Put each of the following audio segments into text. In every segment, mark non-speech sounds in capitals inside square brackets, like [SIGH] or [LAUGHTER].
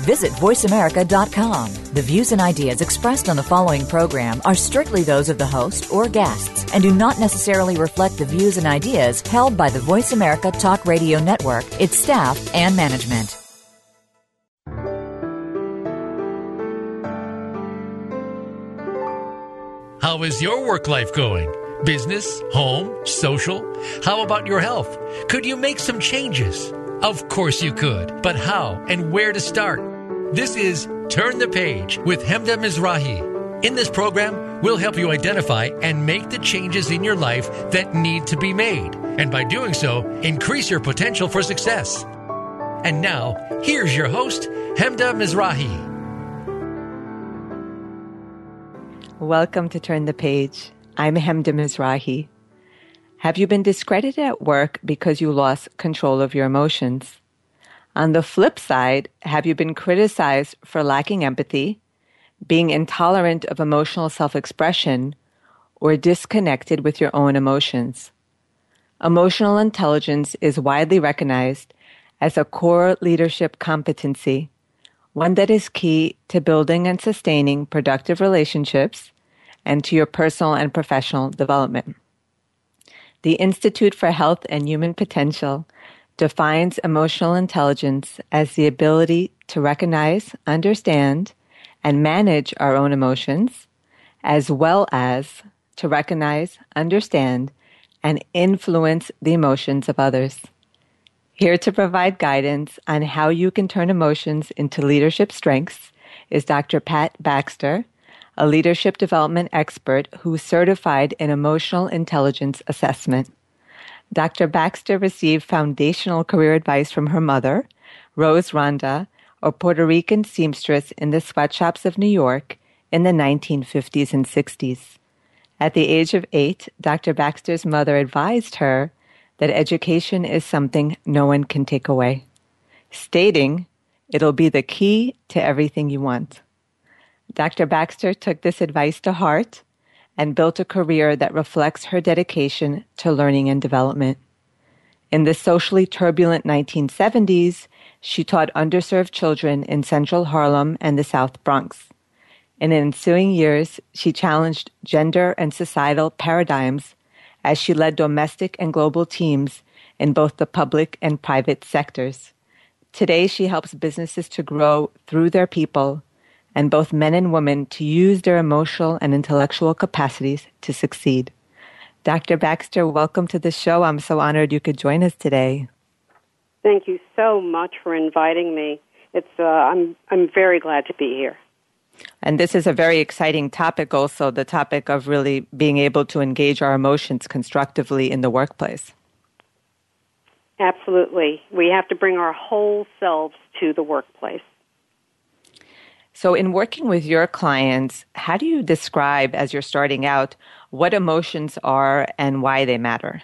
Visit VoiceAmerica.com. The views and ideas expressed on the following program are strictly those of the host or guests and do not necessarily reflect the views and ideas held by the Voice America Talk Radio Network, its staff, and management. How is your work life going? Business, home, social? How about your health? Could you make some changes? Of course you could, but how and where to start? This is Turn the Page with Hemda Mizrahi. In this program, we'll help you identify and make the changes in your life that need to be made, and by doing so, increase your potential for success. And now, here's your host, Hemda Mizrahi. Welcome to Turn the Page. I'm Hemda Mizrahi. Have you been discredited at work because you lost control of your emotions? On the flip side, have you been criticized for lacking empathy, being intolerant of emotional self expression, or disconnected with your own emotions? Emotional intelligence is widely recognized as a core leadership competency one that is key to building and sustaining productive relationships and to your personal and professional development. The Institute for Health and Human Potential defines emotional intelligence as the ability to recognize, understand, and manage our own emotions, as well as to recognize, understand, and influence the emotions of others. Here to provide guidance on how you can turn emotions into leadership strengths is Dr. Pat Baxter, a leadership development expert who's certified in emotional intelligence assessment. Dr. Baxter received foundational career advice from her mother, Rose Ronda, a Puerto Rican seamstress in the sweatshops of New York in the 1950s and 60s. At the age of eight, Dr. Baxter's mother advised her that education is something no one can take away, stating it'll be the key to everything you want. Dr. Baxter took this advice to heart and built a career that reflects her dedication to learning and development. In the socially turbulent 1970s, she taught underserved children in central Harlem and the South Bronx. In the ensuing years, she challenged gender and societal paradigms as she led domestic and global teams in both the public and private sectors. Today, she helps businesses to grow through their people and both men and women to use their emotional and intellectual capacities to succeed. Dr. Baxter, welcome to the show. I'm so honored you could join us today. Thank you so much for inviting me. It's uh, I'm I'm very glad to be here. And this is a very exciting topic, also the topic of really being able to engage our emotions constructively in the workplace. Absolutely. We have to bring our whole selves to the workplace. So, in working with your clients, how do you describe, as you're starting out, what emotions are and why they matter?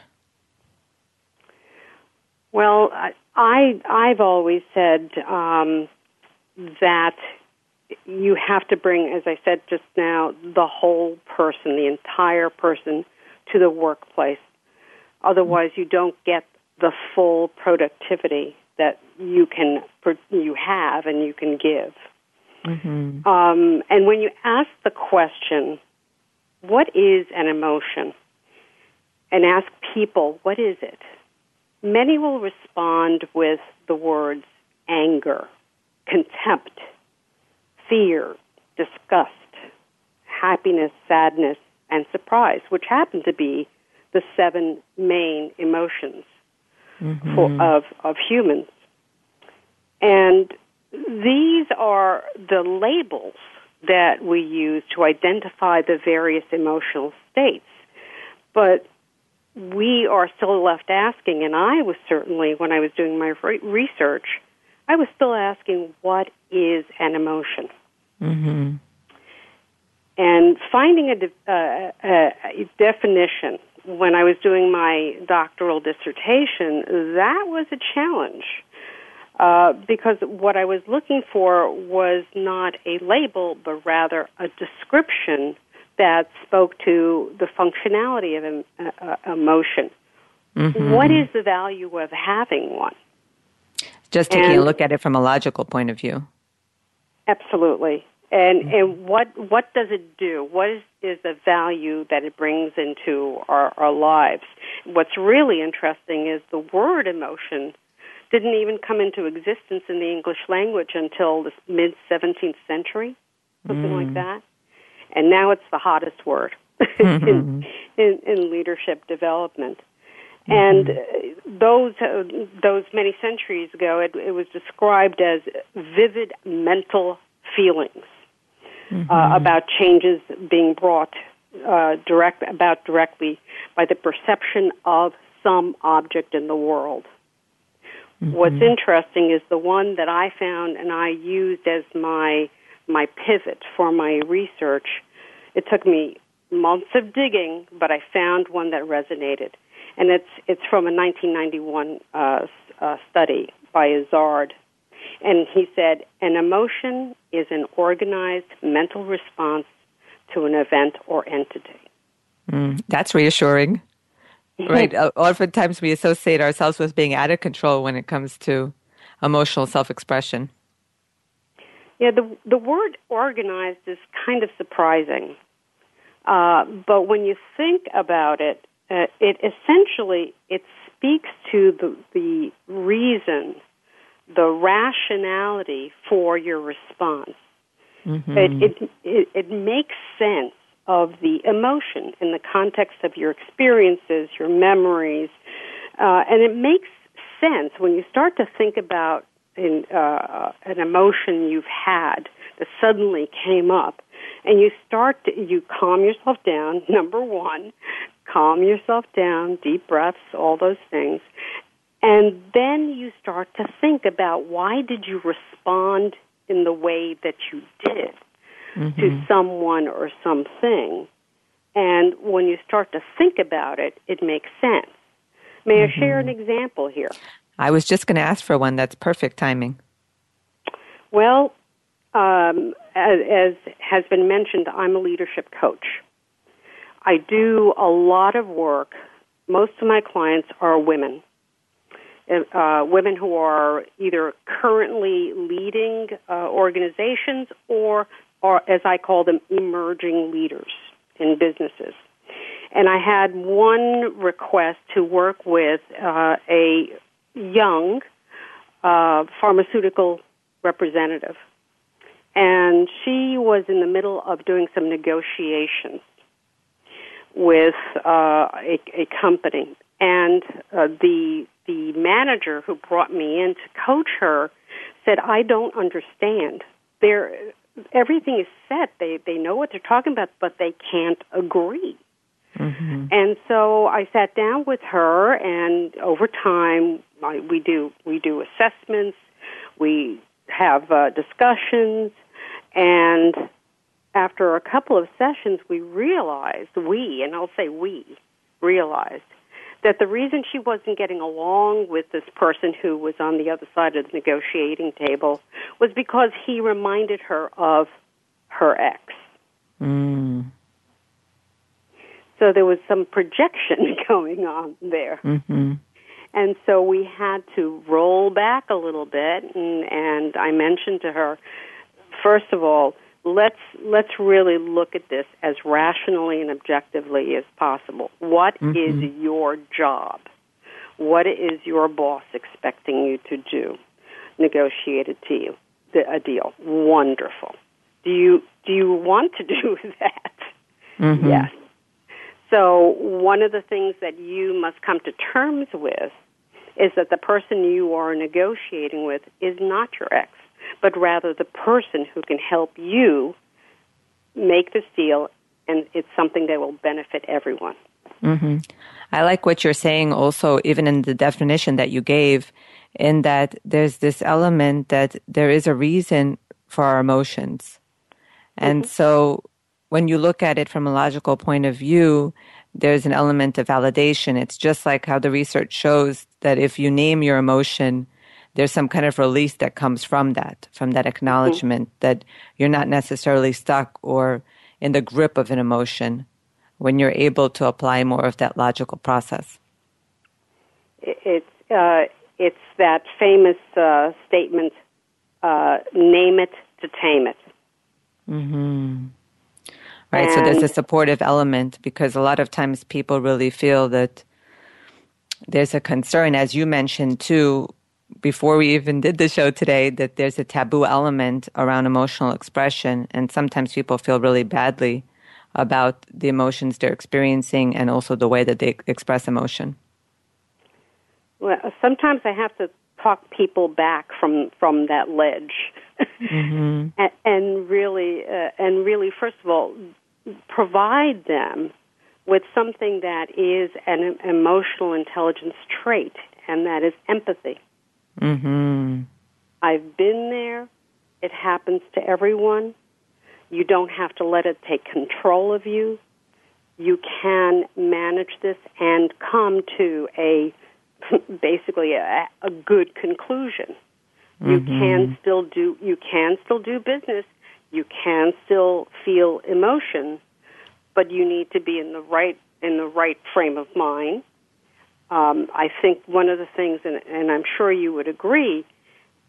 Well, I I've always said um, that you have to bring, as I said just now, the whole person, the entire person to the workplace. Otherwise, you don't get the full productivity that you can you have and you can give. Mm-hmm. Um, and when you ask the question, "What is an emotion?" and ask people, "What is it?" Many will respond with the words anger, contempt, fear, disgust, happiness, sadness, and surprise, which happen to be the seven main emotions mm-hmm. for, of, of humans. And these are the labels that we use to identify the various emotional states. But we are still left asking, and I was certainly, when I was doing my research, I was still asking, what is an emotion? Mm-hmm. And finding a, de- uh, a definition when I was doing my doctoral dissertation, that was a challenge Uh, because what I was looking for was not a label, but rather a description that spoke to the functionality of uh, emotion. Mm-hmm. What is the value of having one? Just taking and, a look at it from a logical point of view. Absolutely. And mm-hmm. and what what does it do? What is, is the value that it brings into our, our lives? What's really interesting is the word emotion didn't even come into existence in the English language until the mid 17th century, something mm. like that. And now it's the hottest word [LAUGHS] mm-hmm. in, in, in, leadership development. Mm-hmm. And uh, those uh, those many centuries ago, it, it, was described as vivid mental feelings mm-hmm. uh, about changes being brought uh, direct about directly by the perception of some object in the world. Mm-hmm. What's interesting is the one that I found and I used as my my pivot for my research. It took me months of digging, but I found one that resonated, and it's it's from a 1991 uh, uh, study by Izard, and he said an emotion is an organized mental response to an event or entity. Mm, that's reassuring right. Oftentimes we associate ourselves with being out of control when it comes to emotional self expression. Yeah, the, the word organized is kind of surprising. Uh, but when you think about it, uh, it essentially it speaks to the, the reason, the rationality for your response. Mm-hmm. It, it, it, it makes sense of the emotion in the context of your experiences, your memories, uh, and it makes sense when you start to think about in, uh, an emotion you've had that suddenly came up, and you start to you calm yourself down. [LAUGHS] Number one, calm yourself down, deep breaths, all those things, and then you start to think about why did you respond in the way that you did mm-hmm. to someone or something. And when you start to think about it, it makes sense. May mm-hmm. I share an example here? I was just going to ask for one. That's perfect timing. Well, um, as, as has been mentioned, I'm a leadership coach. I do a lot of work. Most of my clients are women. Uh, women who are either currently leading uh, organizations or or as I call them, emerging leaders in businesses. And I had one request to work with uh, a young uh, pharmaceutical representative. And she was in the middle of doing some negotiations with uh, a, a company. And uh, the the manager who brought me in to coach her said, "I don't understand. There, everything is set. They they know what they're talking about, but they can't agree. Mm-hmm. And so I sat down with her, and over time, I, we do we do assessments, we have uh, discussions, and after a couple of sessions, we realized we, and I'll say we, realized that the reason she wasn't getting along with this person who was on the other side of the negotiating table was because he reminded her of her ex. Mm. So there was some projection [LAUGHS] going on there. Mm-hmm. And so we had to roll back a little bit, and, and I mentioned to her, first of all, let's let's really look at this as rationally and objectively as possible. What mm-hmm. is your job? What is your boss expecting you to do? Negotiate a deal. A deal. Wonderful. Do you do you want to [LAUGHS] do that? Mm-hmm. Yes. So one of the things that you must come to terms with is that the person you are negotiating with is not your ex but rather the person who can help you make this deal, and it's something that will benefit everyone. Mm-hmm. I like what you're saying also, even in the definition that you gave, in that there's this element that there is a reason for our emotions. And mm-hmm. so when you look at it from a logical point of view, there's an element of validation. It's just like how the research shows that if you name your emotion, there's some kind of release that comes from that, from that acknowledgement mm-hmm. that you're not necessarily stuck or in the grip of an emotion when you're able to apply more of that logical process. It's uh, it's that famous uh, statement: uh, "Name it to tame it." Mm-hmm. Right. And so there's a supportive element because a lot of times people really feel that there's a concern, as you mentioned too, before we even did the show today, that there's a taboo element around emotional expression. And sometimes people feel really badly about the emotions they're experiencing and also the way that they express emotion. Well, sometimes I have to talk people back from from that ledge, mm-hmm. [LAUGHS] and, and, really, uh, and really, first of all, provide them with something that is an emotional intelligence trait, and that is empathy. Mm-hmm. I've been there. It happens to everyone. You don't have to let it take control of you. You can manage this and come to a [LAUGHS] basically a, a good conclusion. You mm-hmm. can still do you can still do business. You can still feel emotion, but you need to be in the right in the right frame of mind. Um, I think one of the things, and, and I'm sure you would agree,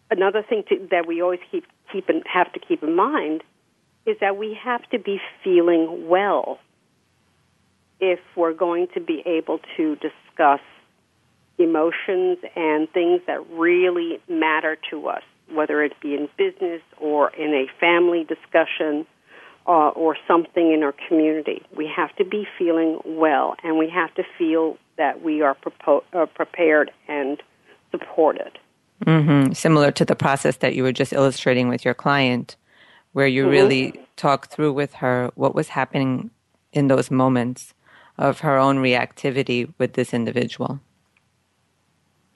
another thing to, that we always keep keep have to keep in mind is that we have to be feeling well if we're going to be able to discuss emotions and things that really matter to us, whether it be in business or in a family discussion uh, or something in our community. We have to be feeling well, and we have to feel that we are prepo- uh, prepared and supported. Mm-hmm. Similar to the process that you were just illustrating with your client, where you mm-hmm. really talked through with her what was happening in those moments of her own reactivity with this individual.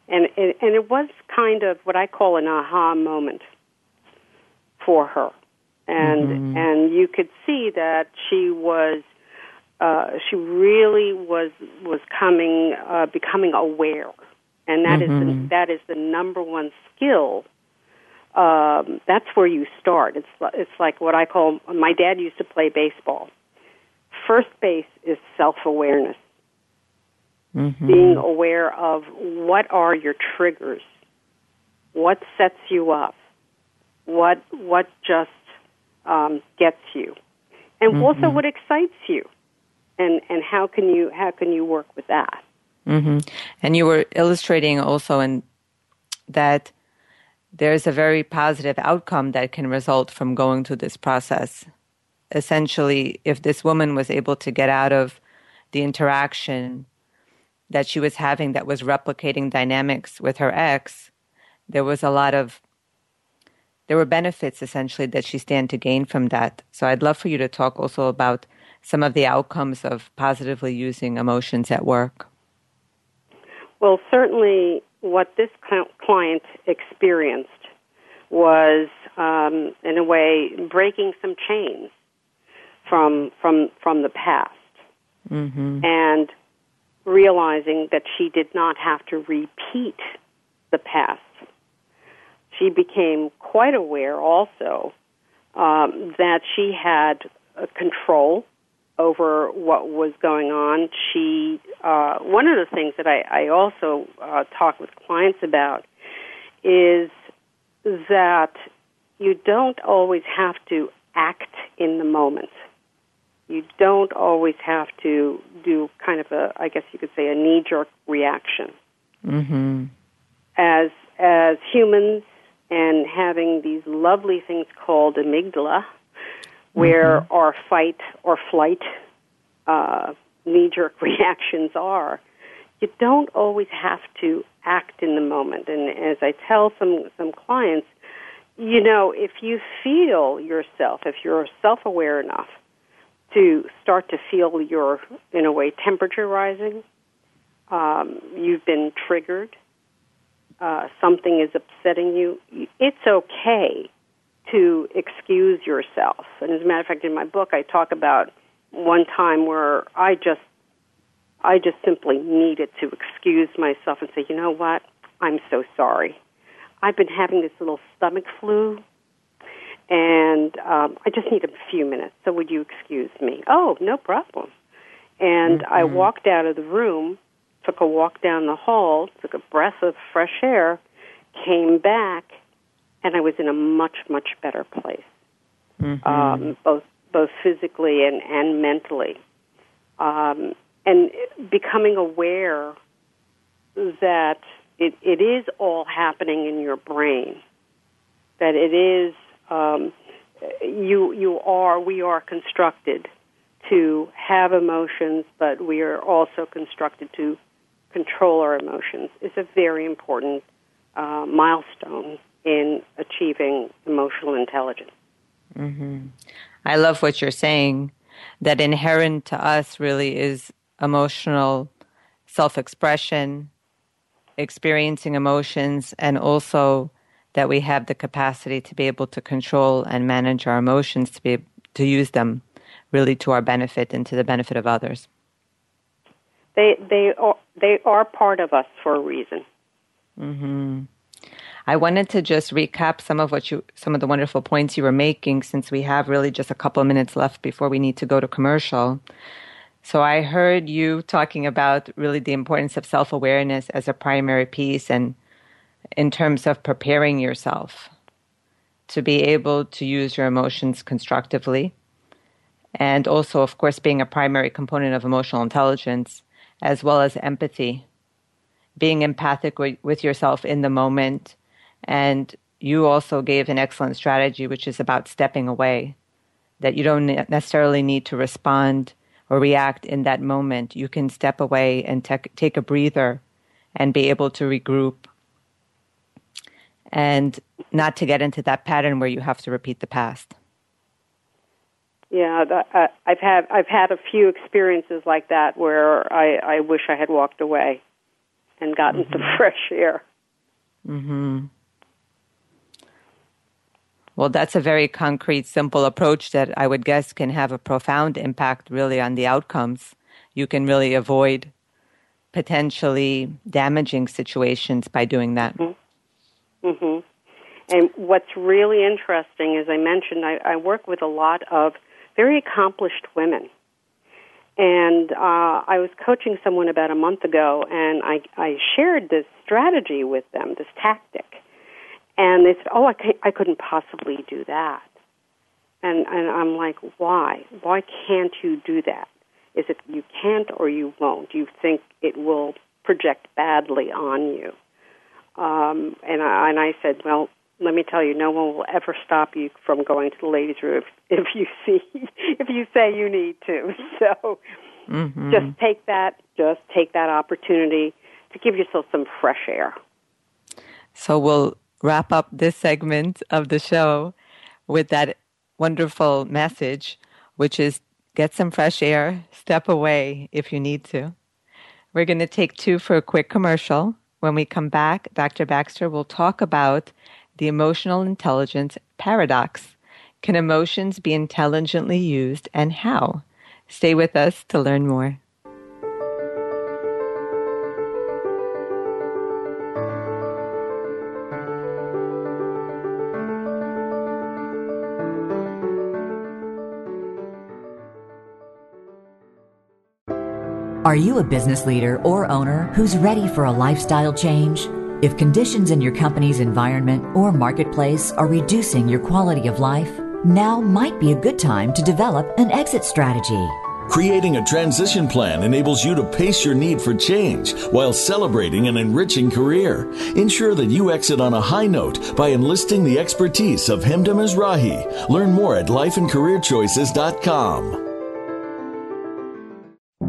And it, and it was kind of what I call an aha moment for her, and mm-hmm. and you could see that she was uh, she really was was coming uh, becoming aware, and that mm-hmm. is the, mm-hmm. that is the number one skill. Um, that's where you start. It's it's like what I call. My dad used to play baseball. First base is self awareness mm-hmm. being aware of what are your triggers, what sets you up, what what just um, gets you, and mm-hmm. also what excites you, and and how can you how can you work with that? Mm-hmm. And you were illustrating also in that there's a very positive outcome that can result from going through this process. Essentially, if this woman was able to get out of the interaction that she was having that was replicating dynamics with her ex, there was a lot of there were benefits essentially that she stand to gain from that. So I'd love for you to talk also about some of the outcomes of positively using emotions at work. Well, certainly what this client experienced was, um, in a way, breaking some chains from from from the past, mm-hmm. and realizing that she did not have to repeat the past. She became quite aware also um, that she had control over what was going on. She uh, one of the things that I, I also uh, talk with clients about is that you don't always have to act in the moment you don't always have to do kind of a, I guess you could say, a knee jerk reaction. Mm-hmm. As as humans, and having these lovely things called amygdala, where mm-hmm. our fight or flight uh, knee jerk [LAUGHS] reactions are, you don't always have to act in the moment. And as I tell some some clients, you know, if you feel yourself, if you're self aware enough to start to feel your, in a way, temperature rising. Um, you've been triggered. Uh, something is upsetting you. It's okay to excuse yourself. And as a matter of fact, in my book, I talk about one time where I just, I just simply needed to excuse myself and say, you know what? I'm so sorry. I've been having this little stomach flu, and um, I just need a few minutes. So would you excuse me? Oh, no problem. And mm-hmm. I walked out of the room, took a walk down the hall, took a breath of fresh air, came back, and I was in a much much better place, mm-hmm. um, both both physically and and mentally, um, and becoming aware that it, it is all happening in your brain, that it is um, you you are we are constructed to have emotions, but we are also constructed to control our emotions. is a very important uh, milestone in achieving emotional intelligence. Mm-hmm. I love what you're saying. That inherent to us really is emotional self expression, experiencing emotions, and also that we have the capacity to be able to control and manage our emotions, to be to use them really to our benefit and to the benefit of others. They they are they are part of us for a reason. Mm-hmm. I wanted to just recap some of what you, some of the wonderful points you were making, since we have really just a couple of minutes left before we need to go to commercial. So I heard you talking about really the importance of self awareness as a primary piece, and in terms of preparing yourself to be able to use your emotions constructively, and also, of course, being a primary component of emotional intelligence, as well as empathy, being empathic with, with yourself in the moment and you also gave an excellent strategy, which is about stepping away, that you don't necessarily need to respond or react in that moment. You can step away and te- take a breather and be able to regroup and not to get into that pattern where you have to repeat the past. Yeah, that, uh, I've had I've had a few experiences like that where I, I wish I had walked away and gotten mm-hmm. some [LAUGHS] fresh air. Mhm. Well, that's a very concrete, simple approach that I would guess can have a profound impact really on the outcomes. You can really avoid potentially damaging situations by doing that. Mm-hmm. mm-hmm. And what's really interesting, as I mentioned, I, I work with a lot of very accomplished women. And uh, I was coaching someone about a month ago, and I, I shared this strategy with them, this tactic. And they said, "Oh, I, can't, I couldn't possibly do that." And and I'm like, "Why? Why can't you do that? Is it you can't or you won't? Do You think it will project badly on you?" Um, and I and I said, "Well, let me tell you, no one will ever stop you from going to the ladies' room if, [LAUGHS] if you see if you say you need to. [LAUGHS] So mm-hmm. just take that, just take that opportunity to give yourself some fresh air. So we'll wrap up this segment of the show with that wonderful message, which is get some fresh air, step away if you need to. We're going to take two for a quick commercial. When we come back, Dr. Baxter will talk about the emotional intelligence paradox. Can emotions be intelligently used and how? Stay with us to learn more. Are you a business leader or owner who's ready for a lifestyle change? If conditions in your company's environment or marketplace are reducing your quality of life, now might be a good time to develop an exit strategy. Creating a transition plan enables you to pace your need for change while celebrating an enriching career. Ensure that you exit on a high note by enlisting the expertise of Hemda Mizrahi. Learn more at lifeandcareerchoices.com.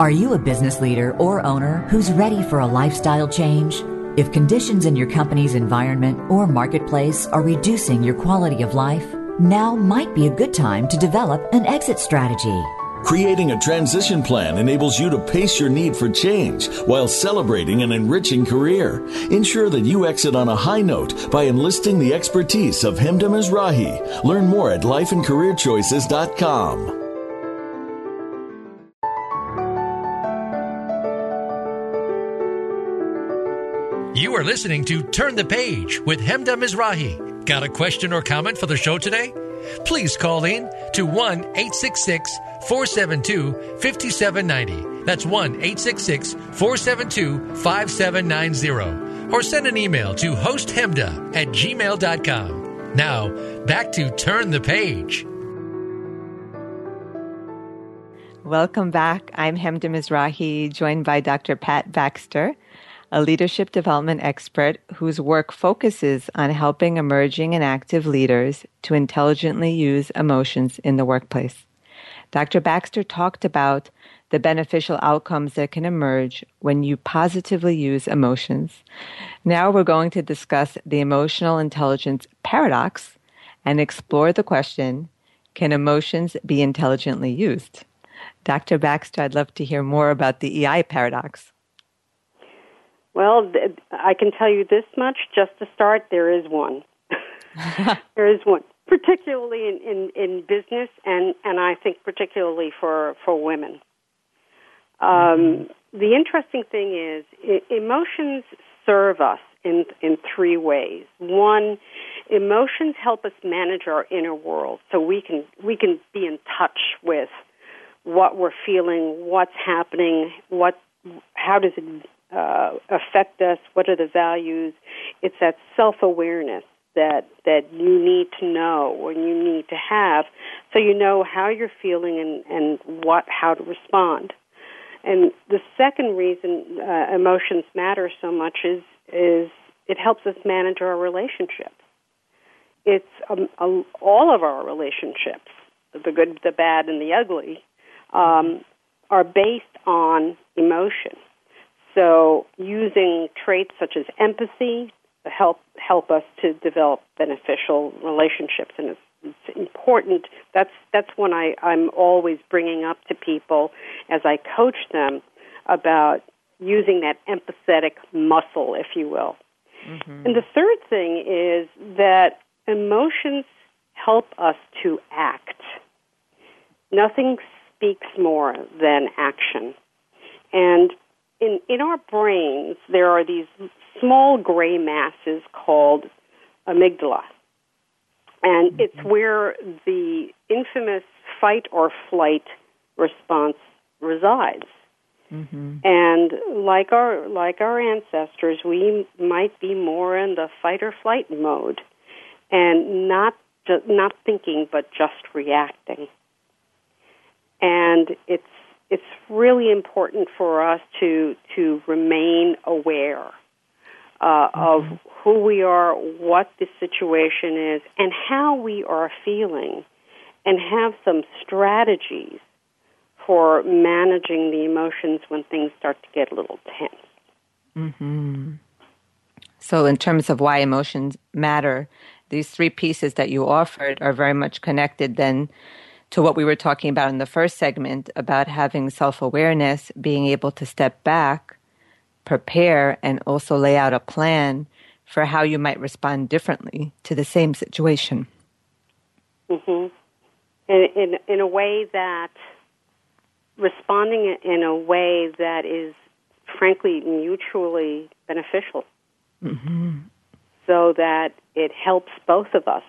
Are you a business leader or owner who's ready for a lifestyle change? If conditions in your company's environment or marketplace are reducing your quality of life, now might be a good time to develop an exit strategy. Creating a transition plan enables you to pace your need for change while celebrating an enriching career. Ensure that you exit on a high note by enlisting the expertise of Hemda Mizrahi. Learn more at lifeandcareerchoices.com. are listening to Turn the Page with Hemda Mizrahi. Got a question or comment for the show today? Please call in to 1 866 472 5790. That's 1 866 472 5790. Or send an email to hosthemda at gmail.com. Now, back to Turn the Page. Welcome back. I'm Hemda Mizrahi, joined by Dr. Pat Baxter a leadership development expert whose work focuses on helping emerging and active leaders to intelligently use emotions in the workplace. Dr. Baxter talked about the beneficial outcomes that can emerge when you positively use emotions. Now we're going to discuss the emotional intelligence paradox and explore the question can emotions be intelligently used? Dr. Baxter, I'd love to hear more about the EI paradox. Well, I can tell you this much just to start there is one. [LAUGHS] [LAUGHS] there is one, particularly in, in, in business and, and I think particularly for, for women. Um, the interesting thing is, emotions serve us in, in three ways. One, emotions help us manage our inner world so we can, we can be in touch with what we're feeling, what's happening, what, how does it uh, affect us? What are the values? It's that self awareness that that you need to know and you need to have, so you know how you're feeling and and what how to respond. And the second reason uh, emotions matter so much is is it helps us manage our relationships. It's um, um, all of our relationships, the good, the bad, and the ugly, um, are based on emotion. So using traits such as empathy help help us to develop beneficial relationships, and it's, it's important. That's that's one I, I'm always bringing up to people as I coach them about using that empathetic muscle, if you will. Mm-hmm. And the third thing is that emotions help us to act. Nothing speaks more than action. And in in our brains there are these small gray masses called amygdala, and mm-hmm. it's where the infamous fight or flight response resides. Mm-hmm. And like our like our ancestors, we might be more in the fight or flight mode, and not ju- not thinking but just reacting. And it's it's really important for us to to remain aware uh, mm-hmm. of who we are, what the situation is, and how we are feeling, and have some strategies for managing the emotions when things start to get a little tense. Mm-hmm. So, in terms of why emotions matter, these three pieces that you offered are very much connected then to what we were talking about in the first segment about having self awareness, being able to step back, prepare, and also lay out a plan for how you might respond differently to the same situation. Mm-hmm. In, in, in a way that responding in a way that is frankly mutually beneficial mm-hmm. so that it helps both of us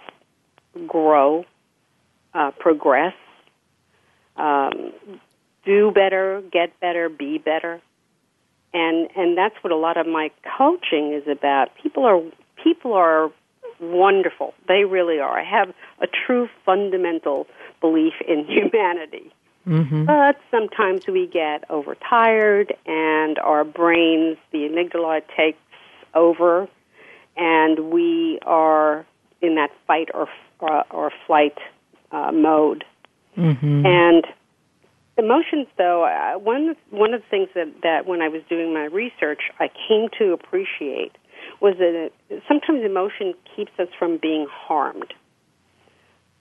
grow uh, progress, um, do better, get better, be better, and and that's what a lot of my coaching is about. People are people are wonderful. They really are. I have a true fundamental belief in [LAUGHS] humanity. Mm-hmm. But sometimes we get overtired and our brains, the amygdala takes over, and we are in that fight or, or, or flight uh, mode. Mm-hmm. And emotions, though, uh, one one of the things that that when I was doing my research, I came to appreciate was that it, sometimes emotion keeps us from being harmed,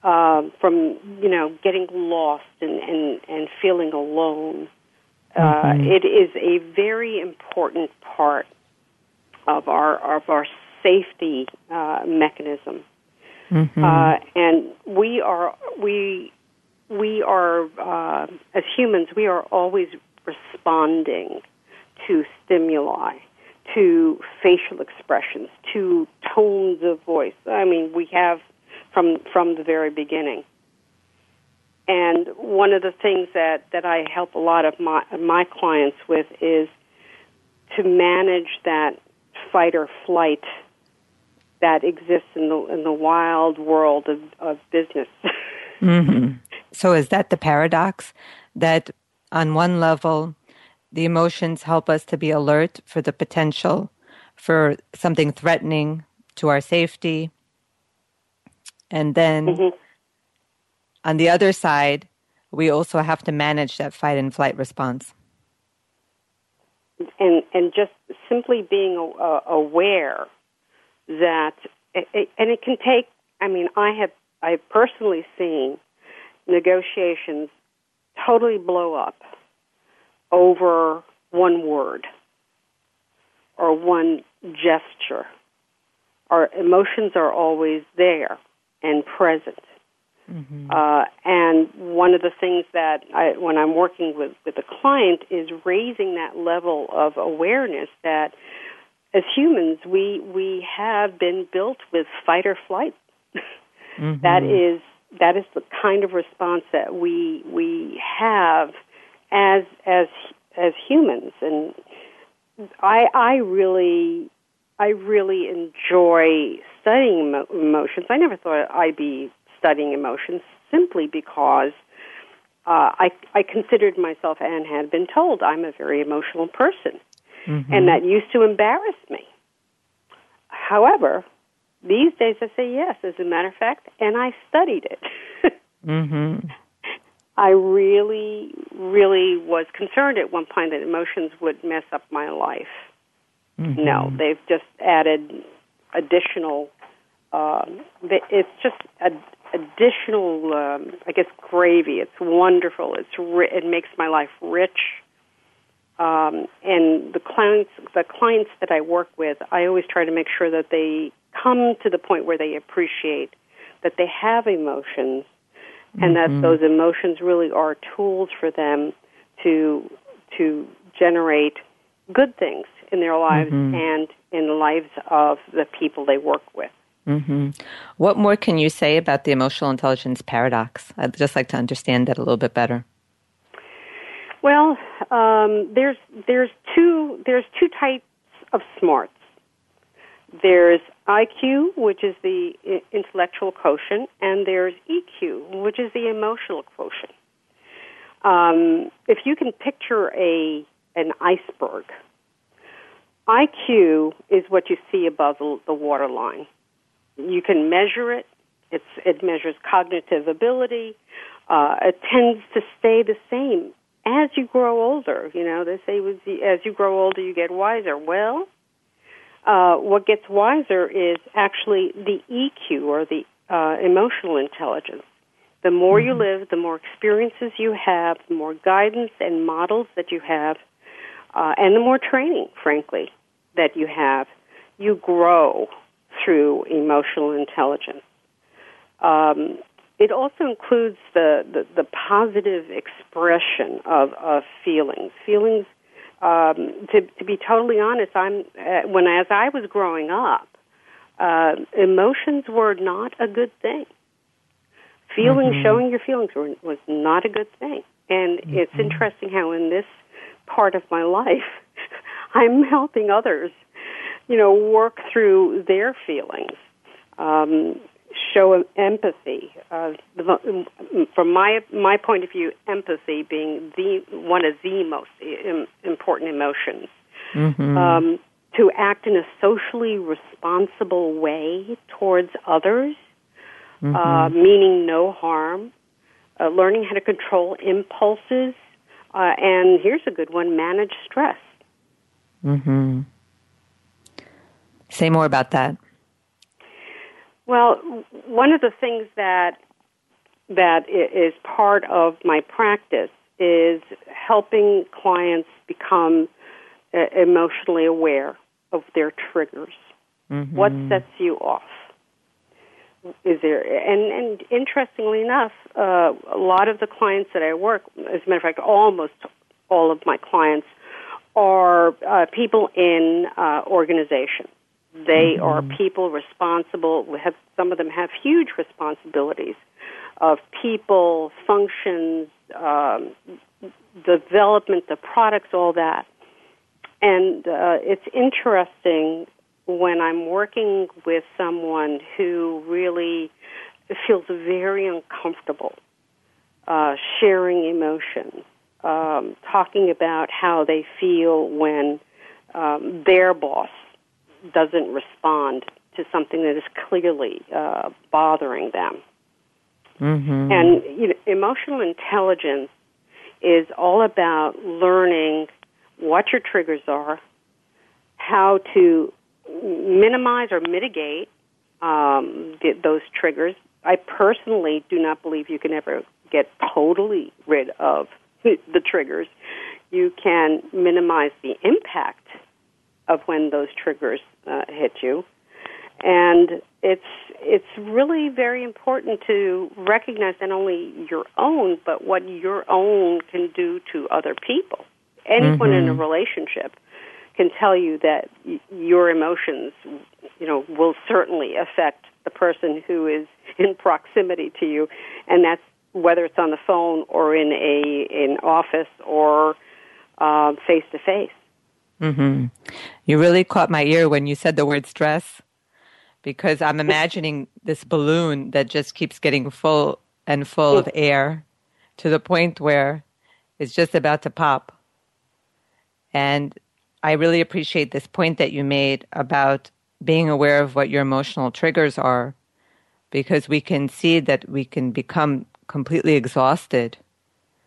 uh, from you know getting lost and and, and feeling alone. Uh, mm-hmm. Uh, it is a very important part of our of our safety uh, mechanism, mm-hmm. uh, and we are we we are uh, as humans we are always responding to stimuli to facial expressions, to tones of voice. I mean, we have from from the very beginning. And one of the things that, that I help a lot of my my clients with is to manage that fight or flight that exists in the in the wild world of, of business. [LAUGHS] mm-hmm. So is that the paradox that on one level the emotions help us to be alert for the potential for something threatening to our safety. And then mm-hmm. on the other side, we also have to manage that fight and flight response. And and just simply being uh, aware that, and it can take. I mean, I have I've personally seen negotiations totally blow up over one word or one gesture. Our emotions are always there and present. Mm-hmm. Uh, and one of the things that I, when I'm working with, with a client is raising that level of awareness that as humans we we have been built with fight or flight. Mm-hmm. that is that is the kind of response that we we have as as as humans and I I really I really enjoy studying emotions. I never thought I'd be studying emotions simply because uh, I I considered myself and had been told I'm a very emotional person, mm-hmm. and that used to embarrass me. However, these days I say yes, as a matter of fact, and I studied it. [LAUGHS] mm-hmm. I really, really was concerned at one point that emotions would mess up my life. Mm-hmm. No, they've just added additional. Um, it's just a, additional, um, I guess, gravy. It's wonderful. It's ri- it makes my life rich. Um, and the clients, the clients that I work with, I always try to make sure that they come to the point where they appreciate that they have emotions and that mm-hmm. those emotions really are tools for them to to generate good things in their lives mm-hmm. and in the lives of the people they work with. Mm-hmm. What more can you say about the emotional intelligence paradox? I'd just like to understand that a little bit better. Well, um, there's there's two there's two types of smarts. There's IQ, which is the intellectual quotient, and there's EQ, which is the emotional quotient. Um, if you can picture a an iceberg, IQ is what you see above the, the waterline. You can measure it. It's, it measures cognitive ability. Uh, it tends to stay the same as you grow older. You know, they say as you grow older, you get wiser. Well, uh, what gets wiser is actually the EQ or the uh, emotional intelligence. The more mm-hmm. you live, the more experiences you have, the more guidance and models that you have, uh, and the more training, frankly, that you have, you grow through emotional intelligence. Um, it also includes the, the, the positive expression of, of feelings. Feelings um, to, to be totally honest, I'm uh, when as I was growing up, uh, emotions were not a good thing. Feeling, mm-hmm. showing your feelings were, was not a good thing. And mm-hmm. it's interesting how in this part of my [LAUGHS] life, I'm helping others, you know, work through their feelings. Um, show empathy. Uh, from my my point of view, empathy being the one of the most important emotions. Mm-hmm. Um, to act in a socially responsible way towards others, mm-hmm. uh, meaning no harm, uh, learning how to control impulses Uh, and here's a good one: manage stress. Mm-hmm. Say more about that. Well, one of the things that that is part of my practice is helping clients become uh, emotionally aware of their triggers. Mm-hmm. What sets you off? Is there and and interestingly enough, uh, a lot of the clients that I work, as a matter of fact, almost all of my clients are uh, people in uh, organizations. They mm-hmm. are people responsible. Have some of them have huge responsibilities of people, functions, um, development, the products, all that. And uh, it's interesting when I'm working with someone who really feels very uncomfortable uh, sharing emotions, um, talking about how they feel when um, their boss doesn't respond to something that is clearly uh, bothering them. Mm-hmm. And you know, emotional intelligence is all about learning what your triggers are, how to minimize or mitigate um, those triggers. I personally do not believe you can ever get totally rid of [LAUGHS] the triggers. You can minimize the impact of when those triggers uh, hit you. And it's it's really very important to recognize not only your own, but what your own can do to other people. Anyone mm-hmm. in a mm-hmm. relationship can tell you that y- your emotions, you know, will certainly affect the person who is [LAUGHS] in proximity to you, and that's whether it's on the phone or in a in office or face to face. You really caught my ear when you said the word stress because I'm imagining this balloon that just keeps getting full and full of air to the point where it's just about to pop. And I really appreciate this point that you made about being aware of what your emotional triggers are because we can see that we can become completely exhausted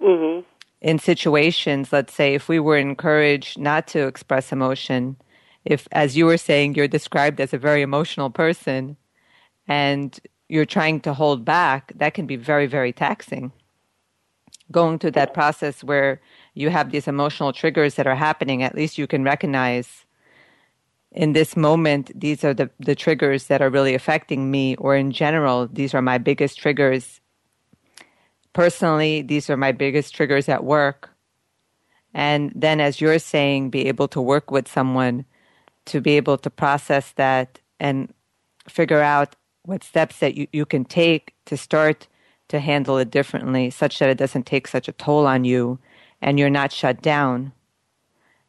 mm-hmm. In situations. Let's say if we were encouraged not to express emotion, if, as you were saying, you're described as a very emotional person and you're trying to hold back, that can be very, very taxing. Going through that process where you have these emotional triggers that are happening, at least you can recognize in this moment, these are the, the triggers that are really affecting me, or in general, these are my biggest triggers. Personally, these are my biggest triggers at work. And then, as you're saying, be able to work with someone to be able to process that and figure out what steps that you, you can take to start to handle it differently such that it doesn't take such a toll on you and you're not shut down.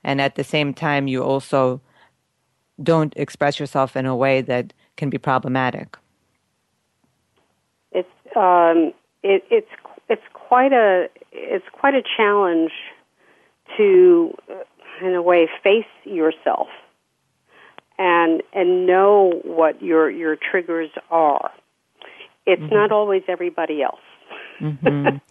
And at the same time, you also don't express yourself in a way that can be problematic. It's um, it, it's quite a it's quite a challenge to, in a way, face yourself and and know what your your triggers are. It's mm-hmm. not always everybody else. mm-hmm. [LAUGHS]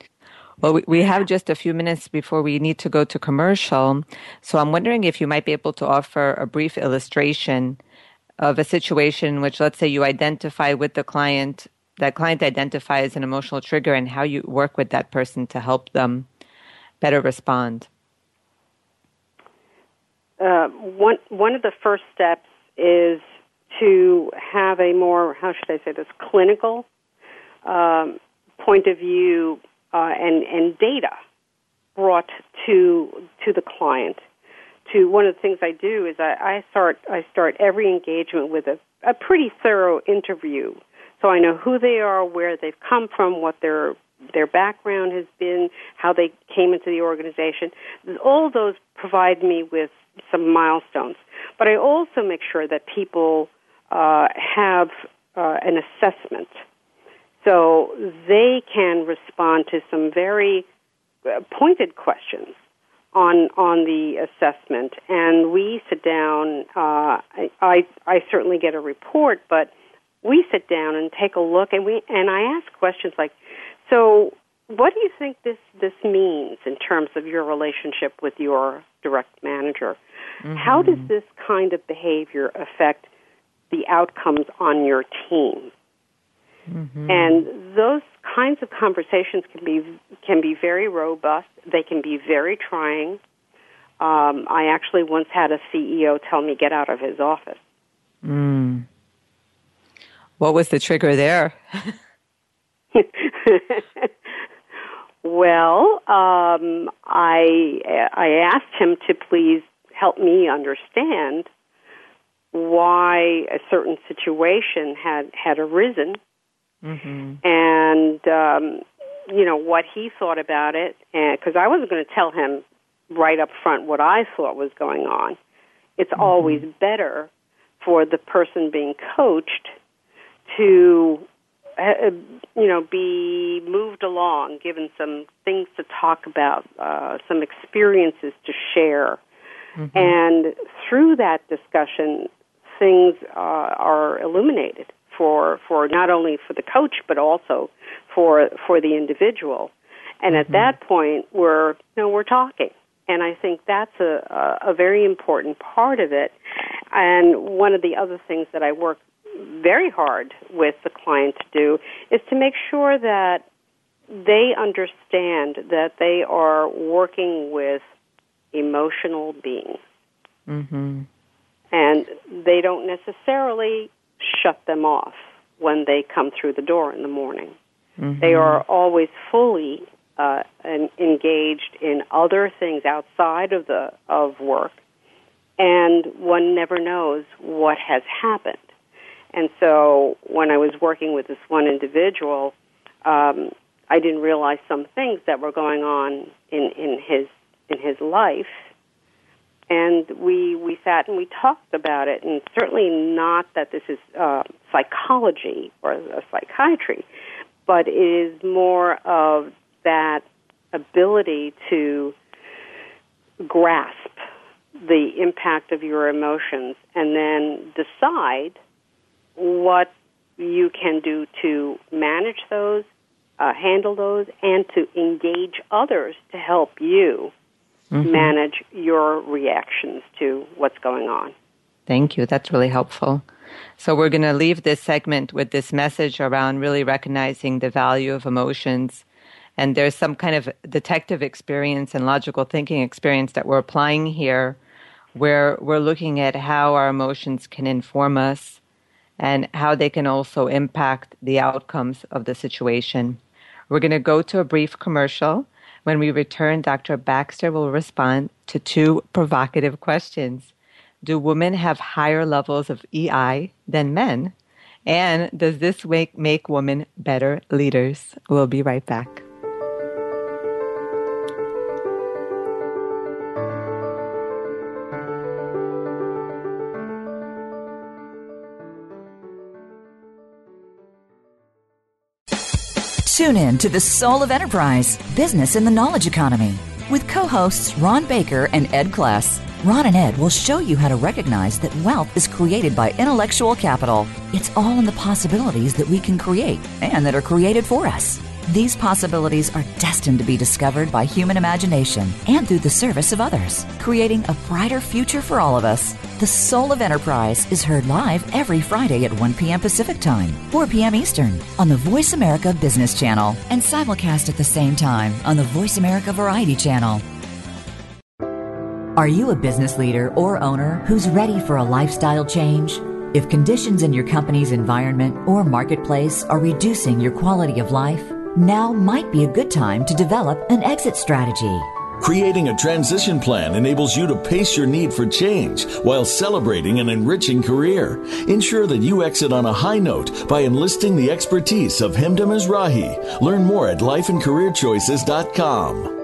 Well, we, we have just a few minutes before we need to go to commercial. So I'm wondering if you might be able to offer a brief illustration of a situation in which, let's say, you identify with the client, that client identifies an emotional trigger, and how you work with that person to help them better respond. Uh, one one of the first steps is to have a more, how should I say this, clinical um, point of view uh, and, and data brought to to the client. To one of the things I do is I, I start I start every engagement with a, a pretty thorough interview, so I know who they are, where they've come from, what their their background has been, how they came into the organization. All those provide me with some milestones. But I also make sure that people uh, have uh, an assessment so they can respond to some very uh, pointed questions on on the assessment, and we sit down. Uh, I I certainly get a report, but we sit down and take a look, and we and I ask questions like, so what do you think this this means in terms of your relationship with your direct manager? Mm-hmm. How does this kind of behavior affect the outcomes on your team? Mm-hmm. And those kinds of conversations can be can be very robust. They can be very trying. Um, I actually once had a CEO tell me get out of his office. Mm. What was the trigger there? [LAUGHS] well, um, I I asked him to please help me understand why a certain situation had had arisen, mm-hmm. and um, you know what he thought about it, because I wasn't going to tell him right up front what I thought was going on. It's mm-hmm. always better for the person being coached to uh, you know be moved along given some things to talk about uh, some experiences to share mm-hmm. and through that discussion things uh, are illuminated for for not only for the coach but also for for the individual and at mm-hmm. that point we're you know we're talking and I think that's a, a, a very important part of it. And one of the other things that I work very hard with the client to do is to make sure that they understand that they are working with emotional beings. Mm-hmm. And they don't necessarily shut them off when they come through the door in the morning. Mm-hmm. They are always fully uh, engaged in other things outside of the of work, and one never knows what has happened. And so, when I was working with this one individual, um, I didn't realize some things that were going on in in his in his life, and we we sat and we talked about it. And certainly not that this is uh, psychology or a psychiatry, but it is more of that ability to grasp the impact of your emotions and then decide what you can do to manage those, uh, handle those, and to engage others to help you mm-hmm. manage your reactions to what's going on. Thank you. That's really helpful. So, we're going to leave this segment with this message around really recognizing the value of emotions and there's some kind of detective experience and logical thinking experience that we're applying here where we're looking at how our emotions can inform us and how they can also impact the outcomes of the situation. We're going to go to a brief commercial. When we return, Dr. Baxter will respond to two provocative questions. Do women have higher levels of EI than men? And does this make, make women better leaders? We'll be right back. Tune in to the Soul of Enterprise Business in the Knowledge Economy with co hosts Ron Baker and Ed Kless. Ron and Ed will show you how to recognize that wealth is created by intellectual capital. It's all in the possibilities that we can create and that are created for us. These possibilities are destined to be discovered by human imagination and through the service of others, creating a brighter future for all of us. The Soul of Enterprise is heard live every Friday at 1 p.m. Pacific Time, 4 p.m. Eastern on the Voice America Business Channel and simulcast at the same time on the Voice America Variety Channel. Are you a business leader or owner who's ready for a lifestyle change? If conditions in your company's environment or marketplace are reducing your quality of life, now might be a good time to develop an exit strategy. Creating a transition plan enables you to pace your need for change while celebrating an enriching career. Ensure that you exit on a high note by enlisting the expertise of Hemda Mizrahi. Learn more at lifeandcareerchoices.com.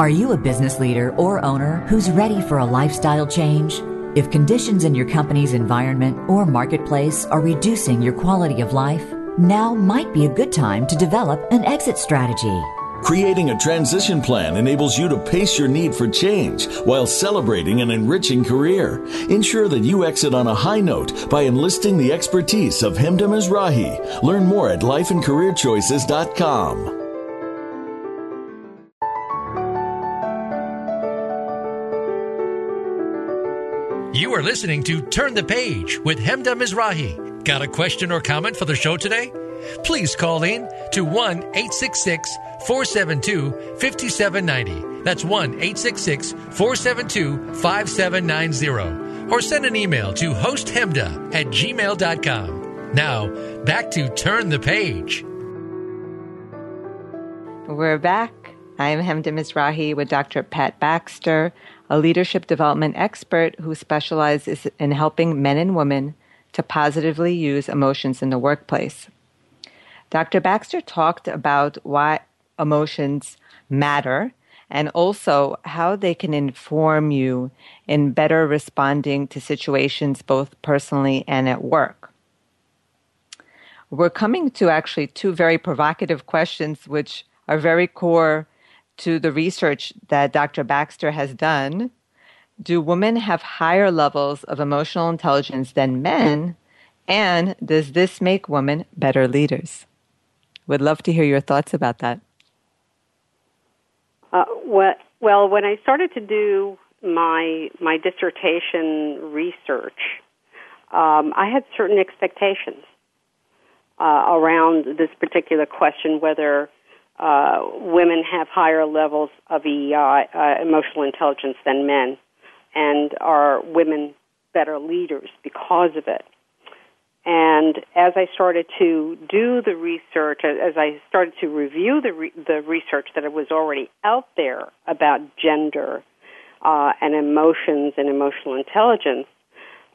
Are you a business leader or owner who's ready for a lifestyle change? If conditions in your company's environment or marketplace are reducing your quality of life, now might be a good time to develop an exit strategy. Creating a transition plan enables you to pace your need for change while celebrating an enriching career. Ensure that you exit on a high note by enlisting the expertise of Hemda Mizrahi. Learn more at lifeandcareerchoices.com. You are listening to Turn the Page with Hemda Mizrahi. Got a question or comment for the show today? Please call in to 1 866 472 5790. That's 1 866 472 5790. Or send an email to hosthemda at gmail.com. Now, back to Turn the Page. We're back. I'm Hemda Mizrahi with Dr. Pat Baxter, a leadership development expert who specializes in helping men and women to positively use emotions in the workplace. Dr. Baxter talked about why emotions matter and also how they can inform you in better responding to situations both personally and at work. We're coming to actually two very provocative questions, which are very core to the research that Dr. Baxter has done. Do women have higher levels of emotional intelligence than men? And does this make women better leaders? Would love to hear your thoughts about that. Uh, well, when I started to do my my dissertation research, um, I had certain expectations uh, around this particular question: whether uh, women have higher levels of EI, uh, emotional intelligence than men, and are women better leaders because of it. And as I started to do the research, as I started to review the re- the research that was already out there about gender uh, and emotions and emotional intelligence,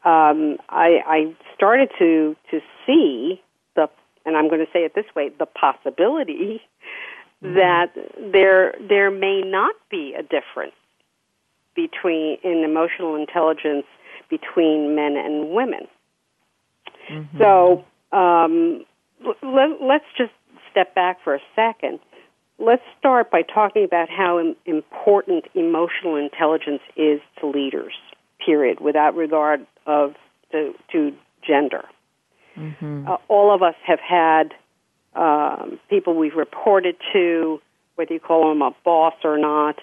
um, I, I started to to see the, and I'm going to say it this way, the possibility mm-hmm. that there there may not be a difference between in emotional intelligence between men and women Mm-hmm. So um, let, let's just step back for a second. Let's start by talking about how important emotional intelligence is to leaders. Period, without regard of to, to gender. Mm-hmm. Uh, all of us have had um, people we've reported to, whether you call them a boss or not,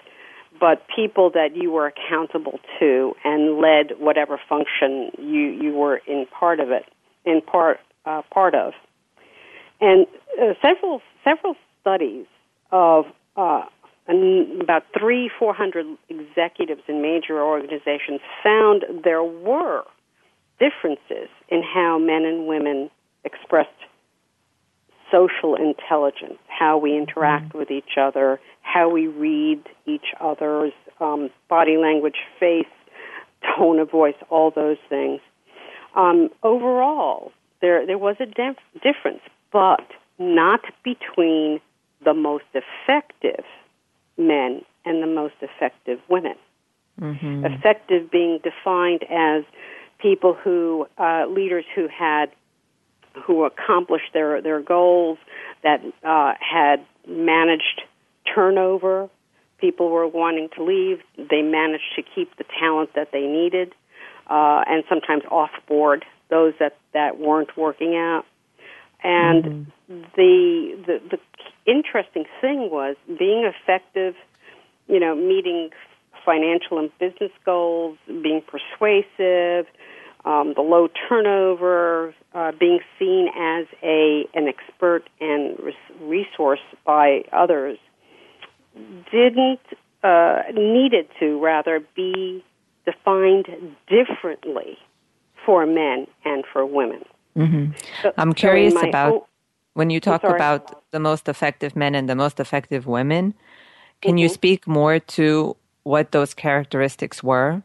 but people that you were accountable to and led whatever function you, you were in part of it in part uh, part of. And uh, several several studies of uh, about three four hundred executives in major organizations found there were differences in how men and women expressed social intelligence, how we interact mm-hmm. with each other, how we read each other's um, body language, face, tone of voice, all those things. Um, overall, there there was a dif- difference, but not between the most effective men and the most effective women. Mm-hmm. Effective being defined as people who uh, leaders who had who accomplished their their goals, that uh, had managed turnover. People were wanting to leave. They managed to keep the talent that they needed uh, and sometimes off board those that that weren't working out. And mm-hmm. the, the the interesting thing was being effective. You know, meeting financial and business goals, being persuasive, um, the low turnover, uh, being seen as a an expert and resource by others, didn't uh, needed to rather be defined differently for men and for women. Mm-hmm. So, I'm curious so about own, when you talk about the most effective men and the most effective women. Can mm-hmm. you speak more to what those characteristics were?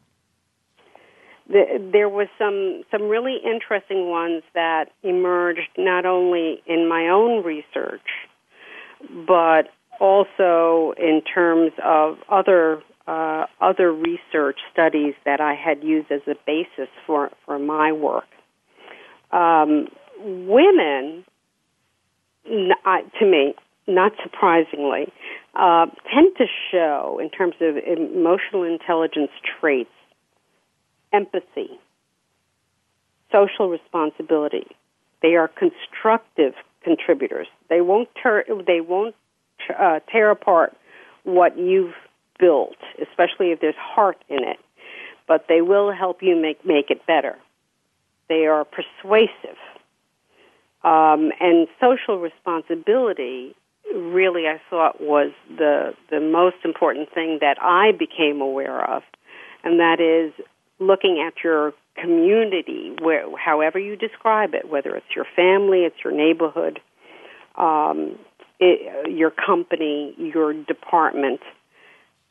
The, there was some some really interesting ones that emerged not only in my own research, but also in terms of other uh, other research studies that I had used as a basis for, for my work. Um, women, to me, not surprisingly, uh, tend to show, in terms of emotional intelligence traits, empathy, social responsibility. They are constructive contributors. They won't tear, they won't uh, tear apart what you've built, especially if there's heart in it. But they will help you make make it better. They are persuasive, um, and social responsibility. Really, I thought was the the most important thing that I became aware of, and that is looking at your community, where, however you describe it, whether it's your family, it's your neighborhood, um, it, your company, your department.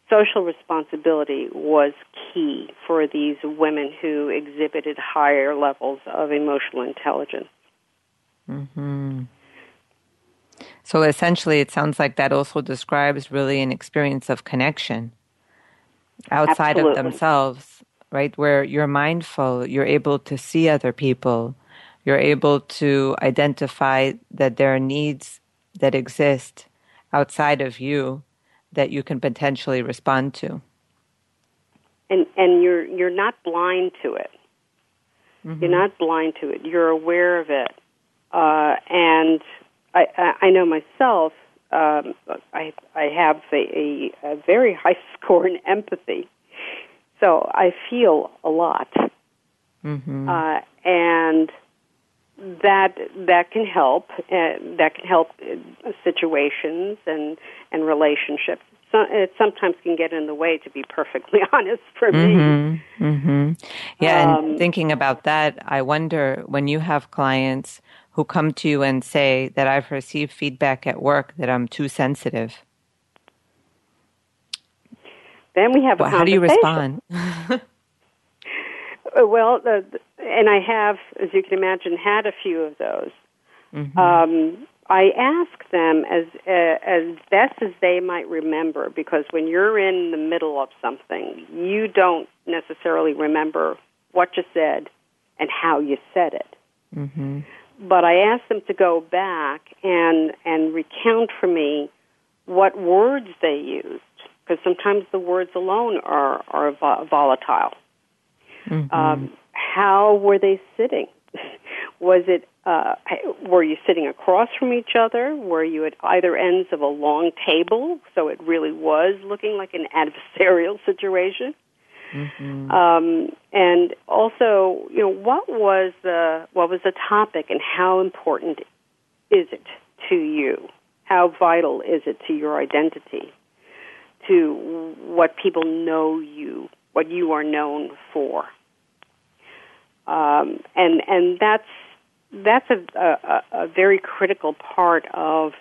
Social responsibility was key for these women who exhibited higher levels of emotional intelligence. Mm-hmm. So essentially, it sounds like that also describes really an experience of connection outside Absolutely. of themselves right? Where you're mindful, you're able to see other people, you're able to identify that there are needs that exist outside of you that you can potentially respond to. And and you're you're not blind to it. Mm-hmm. You're not blind to it. You're aware of it. Uh, and I, I I know myself. Um, I I have a, a, a very high [LAUGHS] score in empathy, so I feel a lot, mm-hmm. uh, and that that can help. Uh, that can help uh, situations and and relationships. So, it sometimes can get in the way, to be perfectly [LAUGHS] honest, for me. Mm-hmm. Mm-hmm. Yeah, um, and thinking about that, I wonder when you have clients who come to you and say that I've received feedback at work that I'm too sensitive then we have well, How do you respond? [LAUGHS] Uh, well, the, and I have, as you can imagine, had a few of those. Mm-hmm. Um, I ask them as uh, as best as they might remember, because when you're in the middle of something, you don't necessarily remember what you said and how you said it. Mm-hmm. But I ask them to go back and and recount for me what words they used because sometimes the words alone are are volatile. Mm-hmm. Um, how were they sitting? [LAUGHS] Was it? Uh, were you sitting across from each other? Were you at either ends of a long table? So it really was looking like an [LAUGHS] adversarial situation. Mm-hmm. Um, and also, you know, what was the what was the topic, and how important is it to you? How vital is it to your identity? to what people know you, what you are known for. Um, and and that's that's a, a, a very critical part of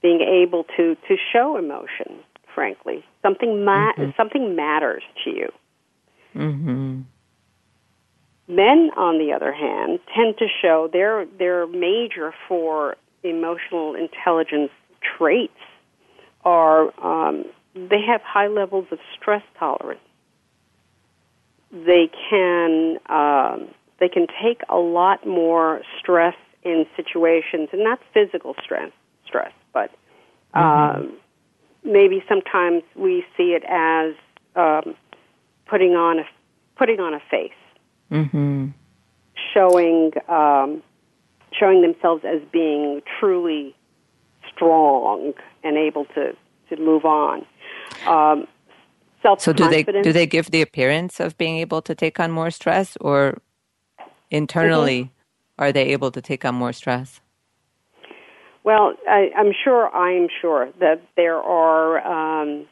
being able to, to show emotion. Frankly, something ma- mm-hmm. something matters to you. Mm-hmm. Men, on the other hand, tend to show their their major for emotional intelligence traits are um, they have high levels of stress tolerance. They can um, they can take a lot more stress in situations, and not physical stress, stress, but mm-hmm. um, maybe sometimes we see it as um, putting on a putting on a face, mm-hmm. showing um, showing themselves as being truly strong and able to to move on. Um, so do they do they give the appearance of being able to take on more stress, or internally mm-hmm. are they able to take on more stress? Well, I, am sure I'm sure that there are um,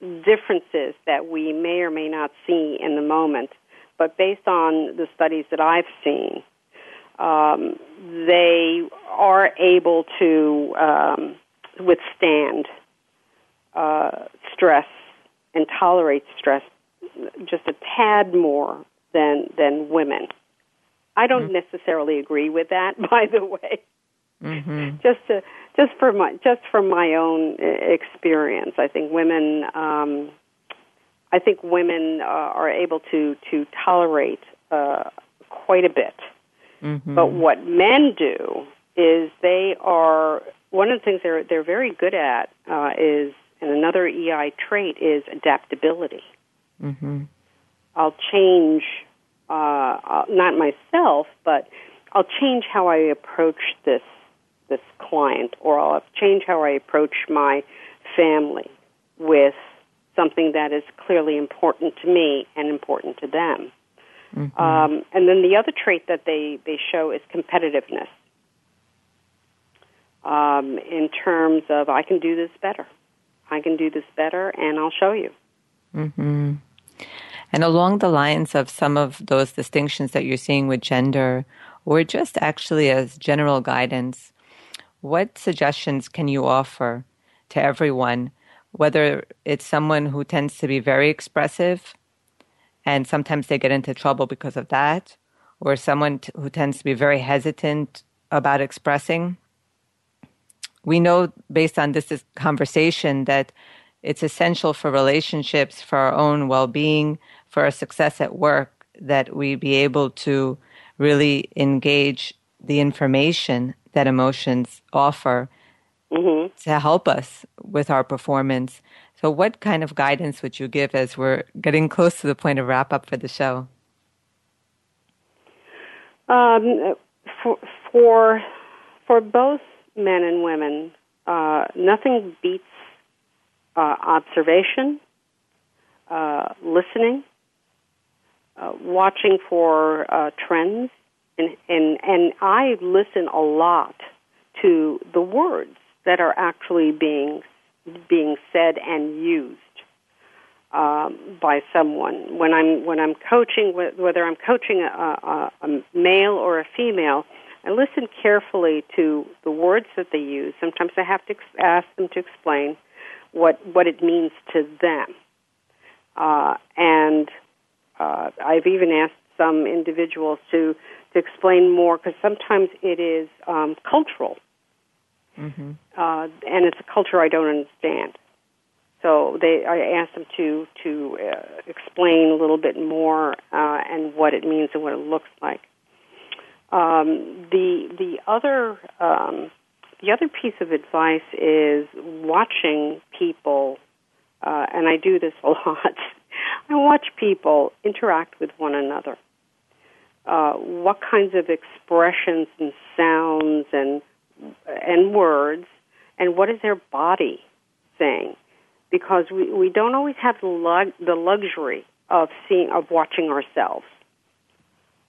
differences that we may or may not see in the moment, but based on the studies that I've seen, um, they are able to um, withstand uh, stress and tolerate stress just a tad more than than women. I don't mm-hmm. necessarily agree with that, [LAUGHS] by the way. Mm-hmm. Just to just for my just from my own experience, I think women. Um, I think women uh, are able to to tolerate uh, quite a bit. Mm-hmm. But what men do is they are one of the things they're they're very good at uh, is, and another EI trait is adaptability. Mm-hmm. I'll change, uh, uh, not myself, but I'll change how I approach this this client, or I'll change how I approach my family with something that is clearly important to me and important to them. Mm-hmm. Um, and then the other trait that they, they show is competitiveness. Um, in terms of, I can do this better. I can do this better, and I'll show you. Mm-hmm. And along the lines of some of those distinctions that you're seeing with gender, or just actually as general guidance, what suggestions can you offer to everyone, whether it's someone who tends to be very expressive and sometimes they get into trouble because of that, or someone t- who tends to be very hesitant about expressing? We know based on this, this conversation that it's essential for relationships, for our own well being, for our success at work, that we be able to really engage the information that emotions offer Mm-hmm. to help us with our performance. So, what kind of guidance would you give as we're getting close to the point of wrap up for the show? Um, for, for for both men and women, uh, nothing beats uh, observation, uh, listening, uh, watching for uh, trends, and, and and I listen a lot to the words that are actually being being said and used um, by someone. When I'm when I'm coaching, whether I'm coaching a, a, a male or a female, I listen carefully to the words that they use. Sometimes I have to ask them to explain what what it means to them, uh, and uh, I've even asked some individuals to to explain more because sometimes it is um, cultural Mm-hmm. uh, and it's a culture I don't understand. So they, I asked them to to uh, explain a little bit more uh, and what it means and what it looks like. Um, the the other um, the other piece of advice is watching people, uh, and I do this [LAUGHS] a lot. I watch people interact with one another. Uh, what kinds of expressions and sounds and and words, and what is their body saying? Because we, we don't always have the, lug, the luxury of seeing of watching ourselves.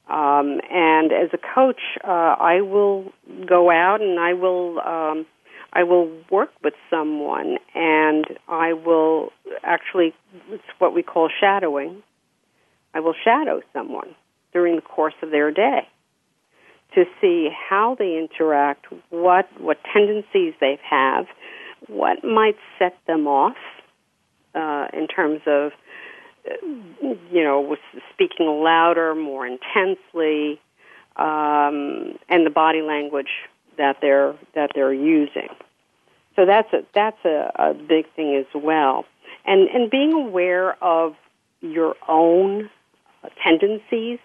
Um, and as a coach, uh, I will go out and I will um, I will work with someone, and I will actually it's what we call shadowing. I will shadow someone during the course of their day to see how they interact, what what tendencies they have, what might set them off uh, in terms of you know was speaking louder, more intensely, um, and the body language that they're that they're using. So that's a that's a, a big thing as well, and and being aware of your own tendencies.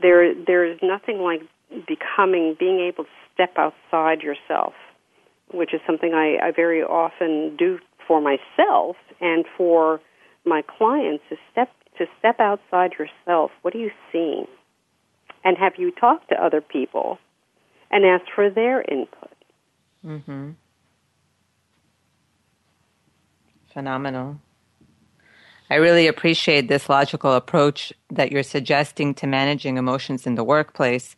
There there is nothing like becoming, being able to step outside yourself, which is something I, I very often do for myself and for my clients is step to step outside yourself. What are you seeing? And have you talked to other people and asked for their input? Mm-hmm. Phenomenal. I really appreciate this logical approach that you're suggesting to managing emotions in the workplace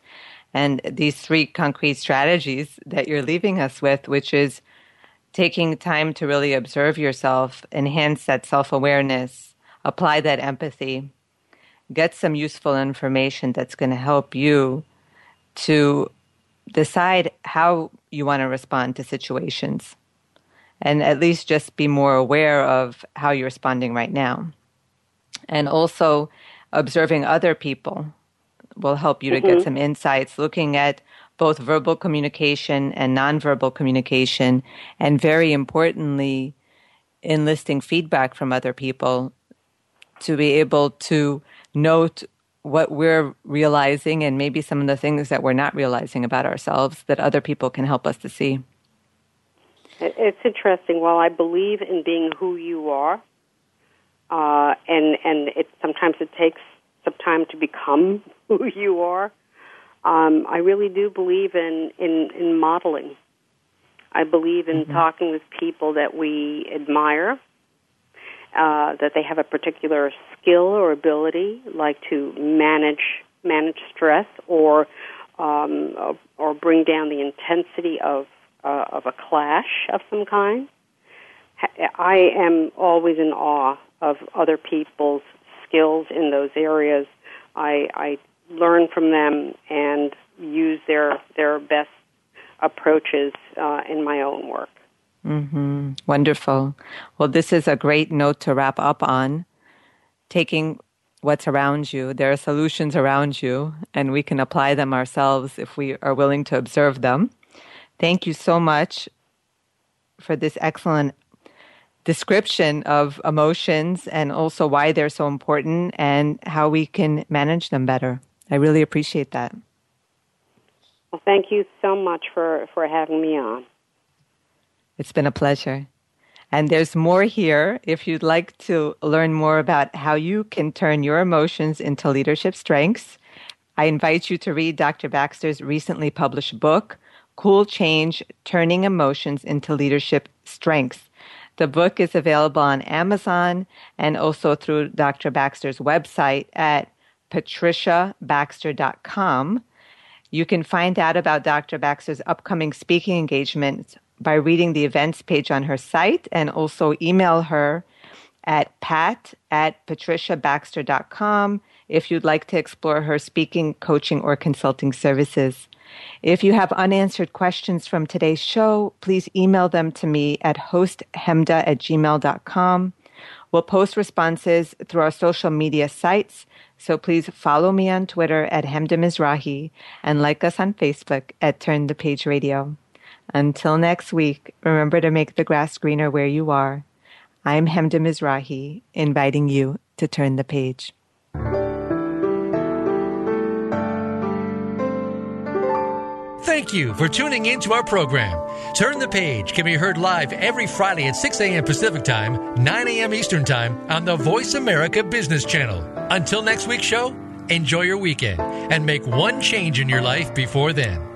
and these three concrete strategies that you're leaving us with, which is taking time to really observe yourself, enhance that self awareness, apply that empathy, get some useful information that's going to help you to decide how you want to respond to situations and at least just be more aware of how you're responding right now. And also observing other people will help you to mm-hmm. get some insights looking at both verbal communication and nonverbal communication, and very importantly, enlisting feedback from other people to be able to note what we're realizing and maybe some of the things that we're not realizing about ourselves that other people can help us to see. It's interesting. While I believe in being who you are, uh, and and it sometimes it takes some time to become [LAUGHS] who you are. Um, I really do believe in in, in modeling. I believe in mm-hmm. talking with people that we admire, uh, that they have a particular skill or ability, like to manage manage stress or um, or bring down the intensity of uh, of a clash of some kind. I am always in awe of other people's skills in those areas. I, I learn from them and use their their best approaches uh, in my own work. Mm-hmm. Wonderful. Well, this is a great note to wrap up on. Taking what's around you, there are solutions around you, and we can apply them ourselves if we are willing to observe them. Thank you so much for this excellent description of emotions and also why they're so important and how we can manage them better. I really appreciate that. Well, thank you so much for, for having me on. It's been a pleasure. And there's more here if you'd like to learn more about how you can turn your emotions into leadership strengths. I invite you to read Dr. Baxter's recently published book, Cool Change Turning Emotions into Leadership Strengths. The book is available on Amazon and also through Dr. Baxter's website at patriciabaxter.com. You can find out about Dr. Baxter's upcoming speaking engagements by reading the events page on her site and also email her at pat at patriciabaxter.com if you'd like to explore her speaking, coaching, or consulting services. If you have unanswered questions from today's show, please email them to me at hosthemda at gmail.com. We'll post responses through our social media sites, so please follow me on Twitter at Hemda Mizrahi and like us on Facebook at Turn the Page Radio. Until next week, remember to make the grass greener where you are. I'm Hemda Mizrahi, inviting you to turn the page. Thank you for tuning in to our program. Turn the Page can be heard live every Friday at 6 a.m. Pacific Time, 9 a.m. Eastern Time on the Voice America Business Channel. Until next week's show, enjoy your weekend and make one change in your life before then.